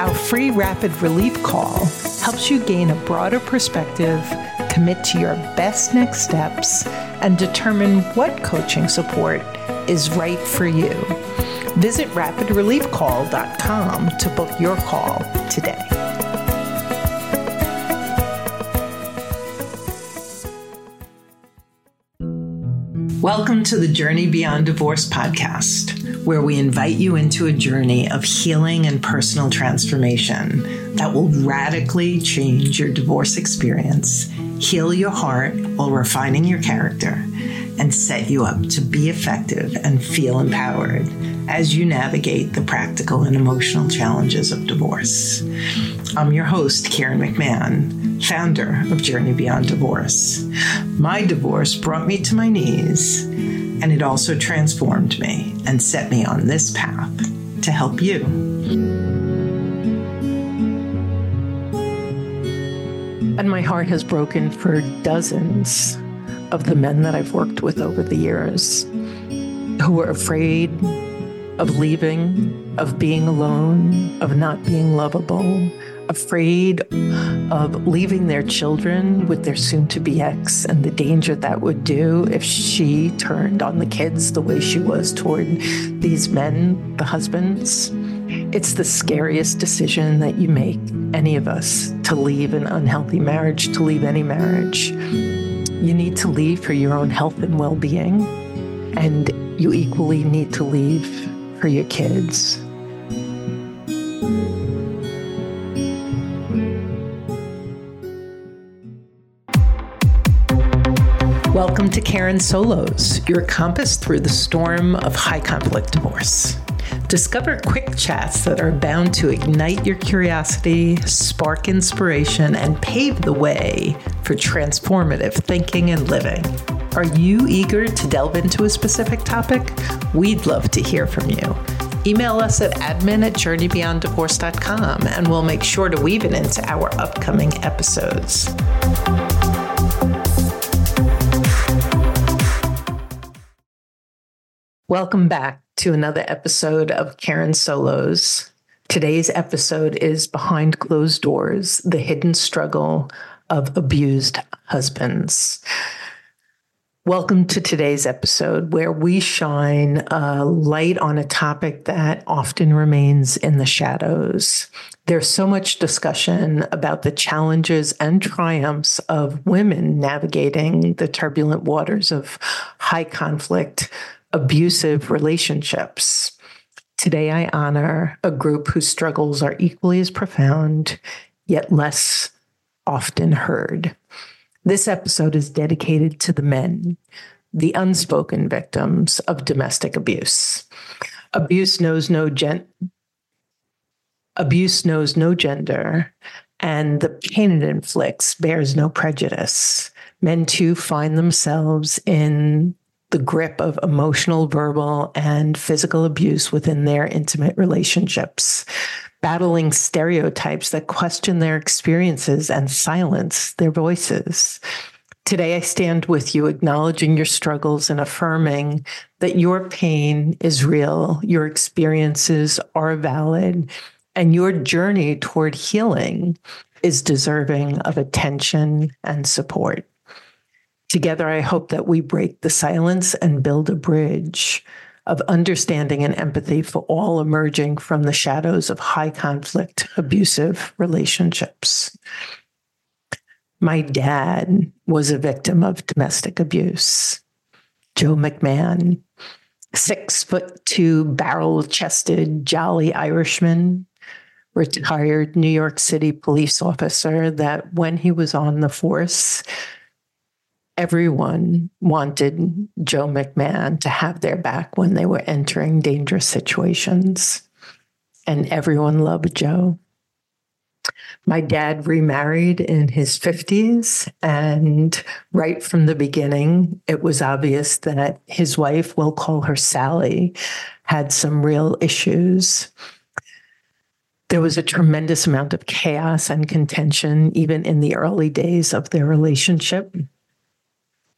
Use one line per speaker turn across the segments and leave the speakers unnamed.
Our free rapid relief call helps you gain a broader perspective, commit to your best next steps, and determine what coaching support is right for you. Visit rapidreliefcall.com to book your call today. Welcome to the Journey Beyond Divorce podcast, where we invite you into a journey of healing and personal transformation that will radically change your divorce experience, heal your heart while refining your character, and set you up to be effective and feel empowered as you navigate the practical and emotional challenges of divorce. I'm your host, Karen McMahon, founder of Journey Beyond Divorce. My divorce brought me to my knees, and it also transformed me and set me on this path to help you. And my heart has broken for dozens of the men that I've worked with over the years who were afraid of leaving, of being alone, of not being lovable, afraid of leaving their children with their soon to be ex and the danger that would do if she turned on the kids the way she was toward these men, the husbands. It's the scariest decision that you make, any of us, to leave an unhealthy marriage, to leave any marriage. You need to leave for your own health and well being, and you equally need to leave for your kids. Welcome to Karen Solos, your compass through the storm of high conflict divorce. Discover quick chats that are bound to ignite your curiosity, spark inspiration, and pave the way for transformative thinking and living. Are you eager to delve into a specific topic? We'd love to hear from you. Email us at admin at journeybeyonddivorce.com and we'll make sure to weave it into our upcoming episodes. Welcome back to another episode of Karen Solos. Today's episode is Behind Closed Doors The Hidden Struggle of Abused Husbands. Welcome to today's episode, where we shine a light on a topic that often remains in the shadows. There's so much discussion about the challenges and triumphs of women navigating the turbulent waters of high conflict, abusive relationships. Today, I honor a group whose struggles are equally as profound, yet less often heard. This episode is dedicated to the men, the unspoken victims of domestic abuse. Abuse knows no gen- abuse knows no gender, and the pain it inflicts bears no prejudice. Men too find themselves in the grip of emotional, verbal, and physical abuse within their intimate relationships battling stereotypes that question their experiences and silence their voices. Today, I stand with you, acknowledging your struggles and affirming that your pain is real, your experiences are valid, and your journey toward healing is deserving of attention and support. Together, I hope that we break the silence and build a bridge of understanding and empathy for all emerging from the shadows of high conflict, abusive relationships. My dad was a victim of domestic abuse. Joe McMahon, six foot two, barrel chested, jolly Irishman, retired New York City police officer that when he was on the force, everyone wanted Joe McMahon to have their back when they were entering dangerous situations. And everyone loved Joe. My dad remarried in his 50s, and right from the beginning, it was obvious that his wife, we'll call her Sally, had some real issues. There was a tremendous amount of chaos and contention, even in the early days of their relationship.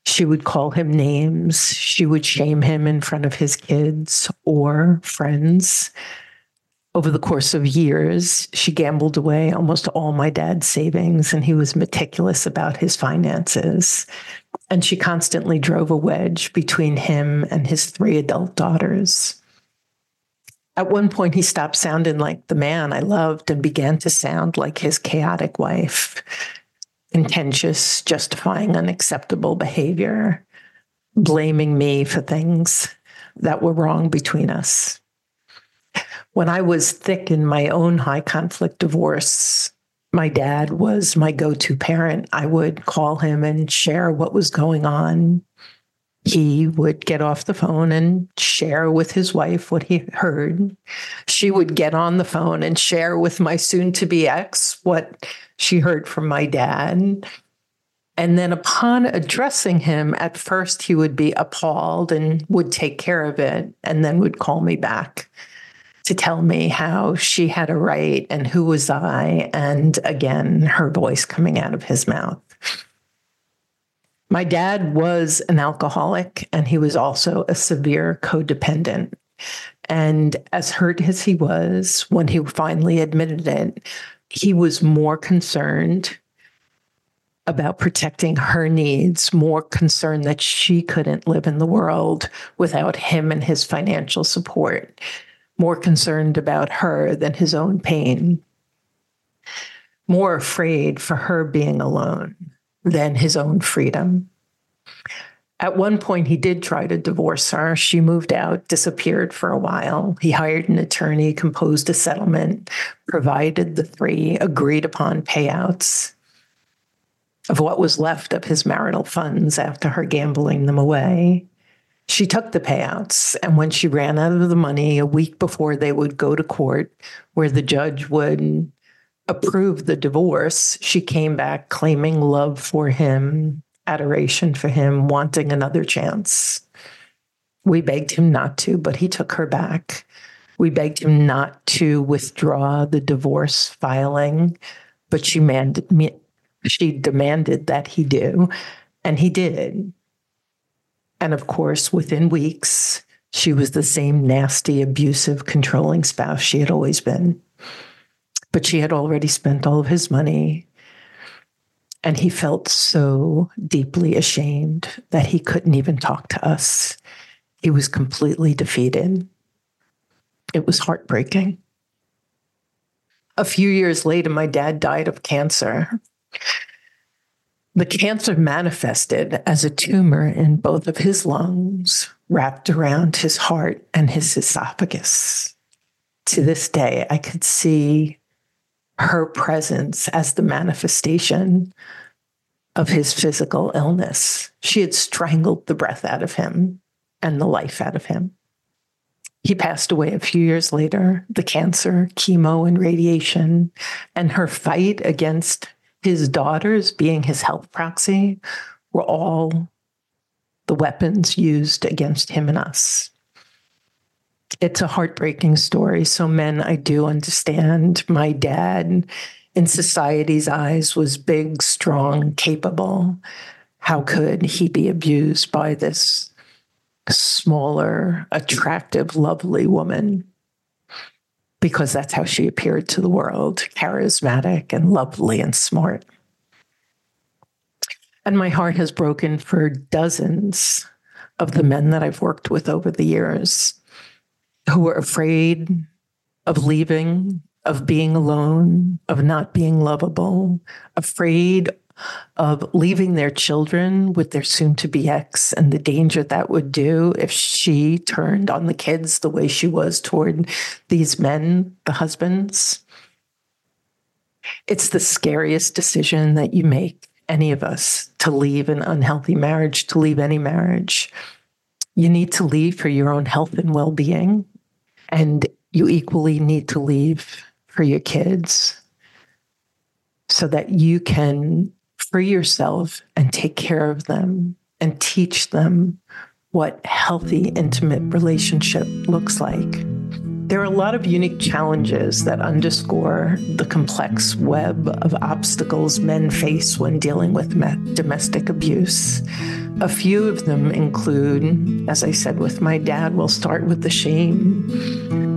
She would call him names. She would shame him in front of his kids or friends over the course of years, she gambled away almost all my dad's savings, and he was meticulous about his finances. And she constantly drove a wedge between him and his three adult daughters. At one point, he stopped sounding like the man I loved and began to sound like his chaotic wife, contentious, justifying unacceptable behavior, blaming me for things that were wrong between us when I was thick in my own high conflict divorce, my dad was my go to parent. I would call him and share what was going on. He would get off the phone and share with his wife what he heard. She would get on the phone and share with my soon to be ex what she heard from my dad. And then, upon addressing him, at first he would be appalled and would take care of it and then would call me back to tell me how she had a right and who was I. And again, her voice coming out of his mouth. My dad was an alcoholic and he was also a severe codependent. And as hurt as he was when he finally admitted it, he was more concerned about protecting her needs, more concerned that she couldn't live in the world without him and his financial support more concerned about her than his own pain, more afraid for her being alone than his own freedom. At one point, he did try to divorce her. She moved out, disappeared for a while. He hired an attorney, composed a settlement, provided the three agreed upon payouts of what was left of his marital funds after her gambling them away she took the payouts. And when she ran out of the money a week before they would go to court, where the judge would approve the divorce, she came back claiming love for him, adoration for him, wanting another chance. We begged him not to, but he took her back. We begged him not to withdraw the divorce filing, but she, mand- she demanded that he do, and he did. And of course, within weeks, she was the same nasty, abusive, controlling spouse she had always been. But she had already spent all of his money. And he felt so deeply ashamed that he couldn't even talk to us. He was completely defeated. It was heartbreaking. A few years later, my dad died of cancer. The cancer manifested as a tumor in both of his lungs, wrapped around his heart and his esophagus. To this day, I could see her presence as the manifestation of his physical illness. She had strangled the breath out of him and the life out of him. He passed away a few years later. The cancer, chemo, and radiation, and her fight against his daughters, being his health proxy, were all the weapons used against him and us. It's a heartbreaking story. So, men, I do understand. My dad, in society's eyes, was big, strong, capable. How could he be abused by this smaller, attractive, lovely woman? because that's how she appeared to the world charismatic and lovely and smart. And my heart has broken for dozens of the men that I've worked with over the years who were afraid of leaving, of being alone, of not being lovable, afraid of leaving their children with their soon to be ex and the danger that would do if she turned on the kids the way she was toward these men, the husbands. It's the scariest decision that you make, any of us, to leave an unhealthy marriage, to leave any marriage. You need to leave for your own health and well being. And you equally need to leave for your kids so that you can free yourself and take care of them and teach them what healthy, intimate relationship looks like. There are a lot of unique challenges that underscore the complex web of obstacles men face when dealing with domestic abuse. A few of them include, as I said with my dad, we'll start with the shame.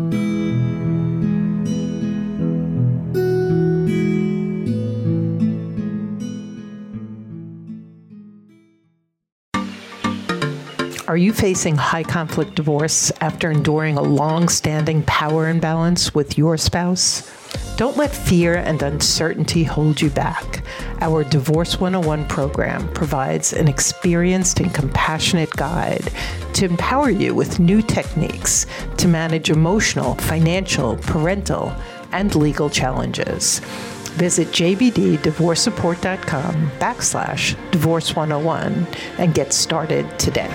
Are you facing high conflict divorce after enduring a long standing power imbalance with your spouse? Don't let fear and uncertainty hold you back. Our Divorce 101 program provides an experienced and compassionate guide to empower you with new techniques to manage emotional, financial, parental, and legal challenges. Visit jbddivorcesupport.com backslash divorce 101 and get started today.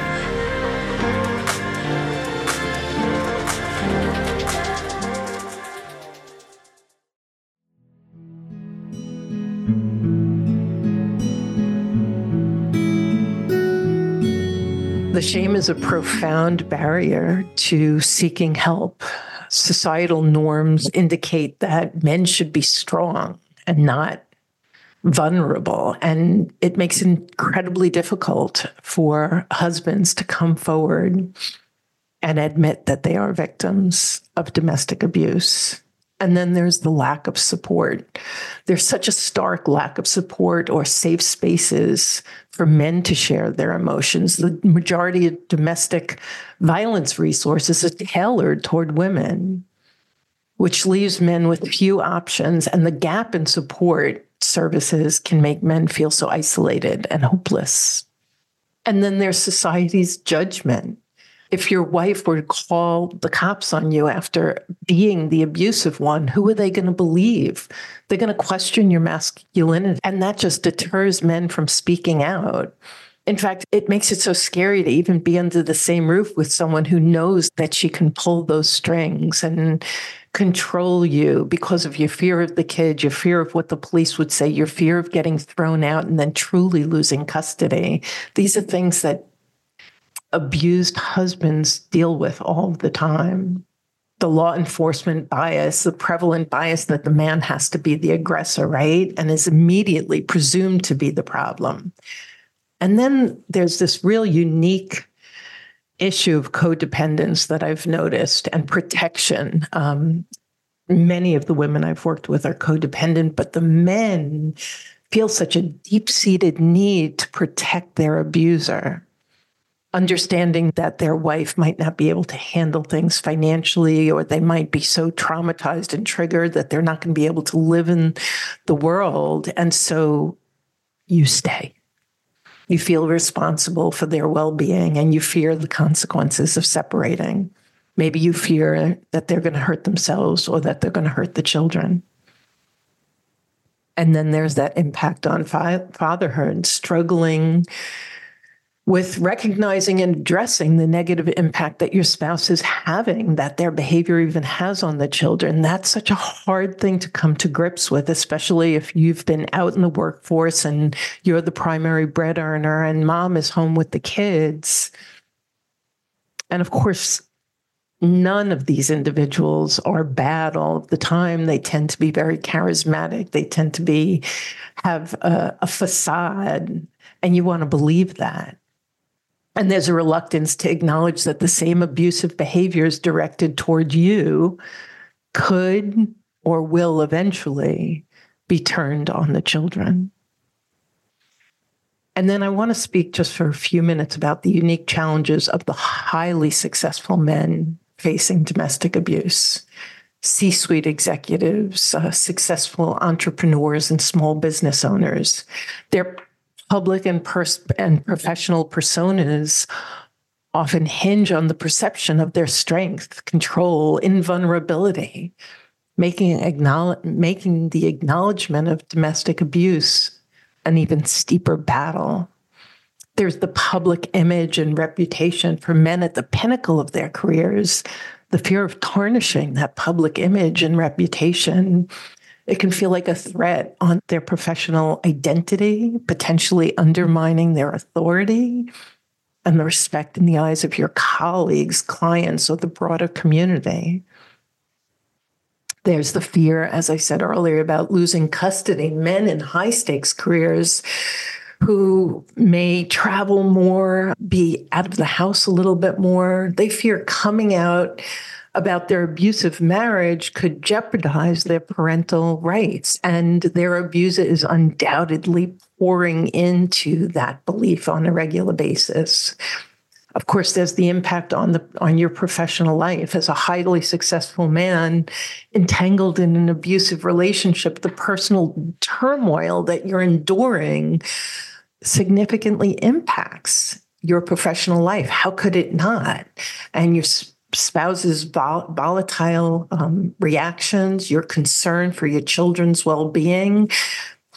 The shame is a profound barrier to seeking help. Societal norms indicate that men should be strong and not vulnerable. And it makes it incredibly difficult for husbands to come forward and admit that they are victims of domestic abuse. And then there's the lack of support. There's such a stark lack of support or safe spaces for men to share their emotions. The majority of domestic violence resources are tailored toward women, which leaves men with few options. And the gap in support services can make men feel so isolated and hopeless. And then there's society's judgment if your wife were to call the cops on you after being the abusive one, who are they going to believe? They're going to question your masculinity. And that just deters men from speaking out. In fact, it makes it so scary to even be under the same roof with someone who knows that she can pull those strings and control you because of your fear of the kid, your fear of what the police would say, your fear of getting thrown out and then truly losing custody. These are things that abused husbands deal with all the time. The law enforcement bias, the prevalent bias that the man has to be the aggressor, right? And is immediately presumed to be the problem. And then there's this real unique issue of codependence that I've noticed and protection. Um, many of the women I've worked with are codependent, but the men feel such a deep seated need to protect their abuser understanding that their wife might not be able to handle things financially, or they might be so traumatized and triggered that they're not going to be able to live in the world. And so you stay. You feel responsible for their well being and you fear the consequences of separating. Maybe you fear that they're going to hurt themselves or that they're going to hurt the children. And then there's that impact on fa- fatherhood, struggling with recognizing and addressing the negative impact that your spouse is having, that their behavior even has on the children. That's such a hard thing to come to grips with, especially if you've been out in the workforce and you're the primary bread earner and mom is home with the kids. And of course, none of these individuals are bad all of the time. They tend to be very charismatic. They tend to be have a, a facade, and you want to believe that. And there's a reluctance to acknowledge that the same abusive behaviors directed toward you could or will eventually be turned on the children. And then I want to speak just for a few minutes about the unique challenges of the highly successful men facing domestic abuse. C suite executives, uh, successful entrepreneurs, and small business owners. They're public and, pers- and professional personas often hinge on the perception of their strength, control, invulnerability, making, acknowledge- making the acknowledgement of domestic abuse an even steeper battle. There's the public image and reputation for men at the pinnacle of their careers, the fear of tarnishing that public image and reputation It can feel like a threat on their professional identity, potentially undermining their authority and the respect in the eyes of your colleagues, clients, or the broader community. There's the fear, as I said earlier, about losing custody. Men in high stakes careers who may travel more, be out of the house a little bit more, they fear coming out about their abusive marriage could jeopardize their parental rights. And their abuser is undoubtedly pouring into that belief on a regular basis. Of course, there's the impact on the on your professional life as a highly successful man entangled in an abusive relationship. The personal turmoil that you're enduring significantly impacts your professional life. How could it not? And your spouse's vol- volatile um, reactions, your concern for your children's well being.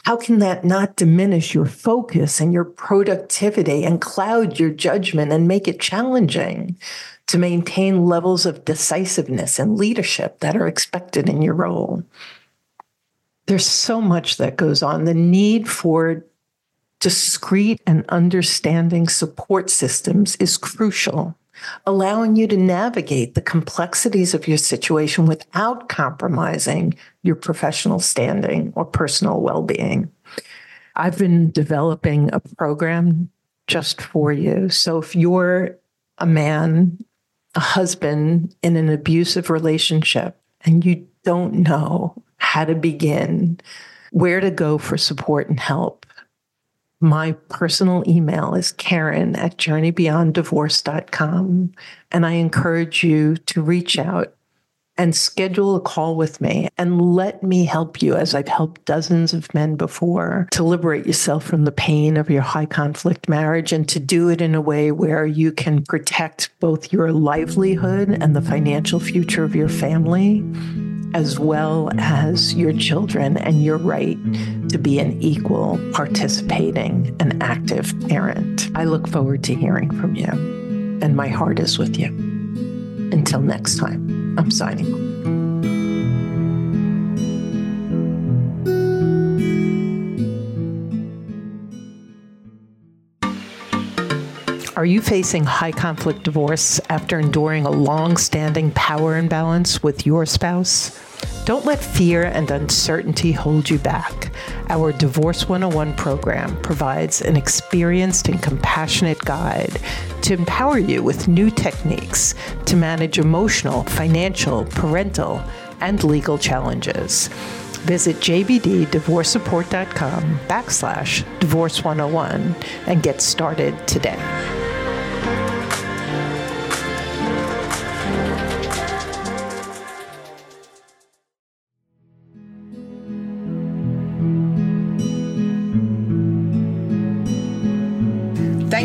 How can that not diminish your focus and your productivity and cloud your judgment and make it challenging to maintain levels of decisiveness and leadership that are expected in your role? There's so much that goes on. The need for discreet and understanding support systems is crucial allowing you to navigate the complexities of your situation without compromising your professional standing or personal well being. I've been developing a program just for you. So if you're a man, a husband in an abusive relationship, and you don't know how to begin, where to go for support and help, my personal email is karen at journeybeyonddivorce.com. And I encourage you to reach out and schedule a call with me and let me help you, as I've helped dozens of men before, to liberate yourself from the pain of your high conflict marriage and to do it in a way where you can protect both your livelihood and the financial future of your family as well as your children and your right to be an equal, participating, and active parent. I look forward to hearing from you, and my heart is with you. Until next time, I'm signing Are you facing high conflict divorce after enduring a long standing power imbalance with your spouse? Don't let fear and uncertainty hold you back. Our Divorce 101 program provides an experienced and compassionate guide to empower you with new techniques to manage emotional, financial, parental, and legal challenges. Visit jbddivorcesupport.com backslash divorce 101 and get started today.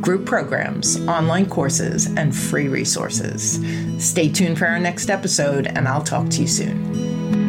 group programs, online courses, and free resources. Stay tuned for our next episode, and I'll talk to you soon.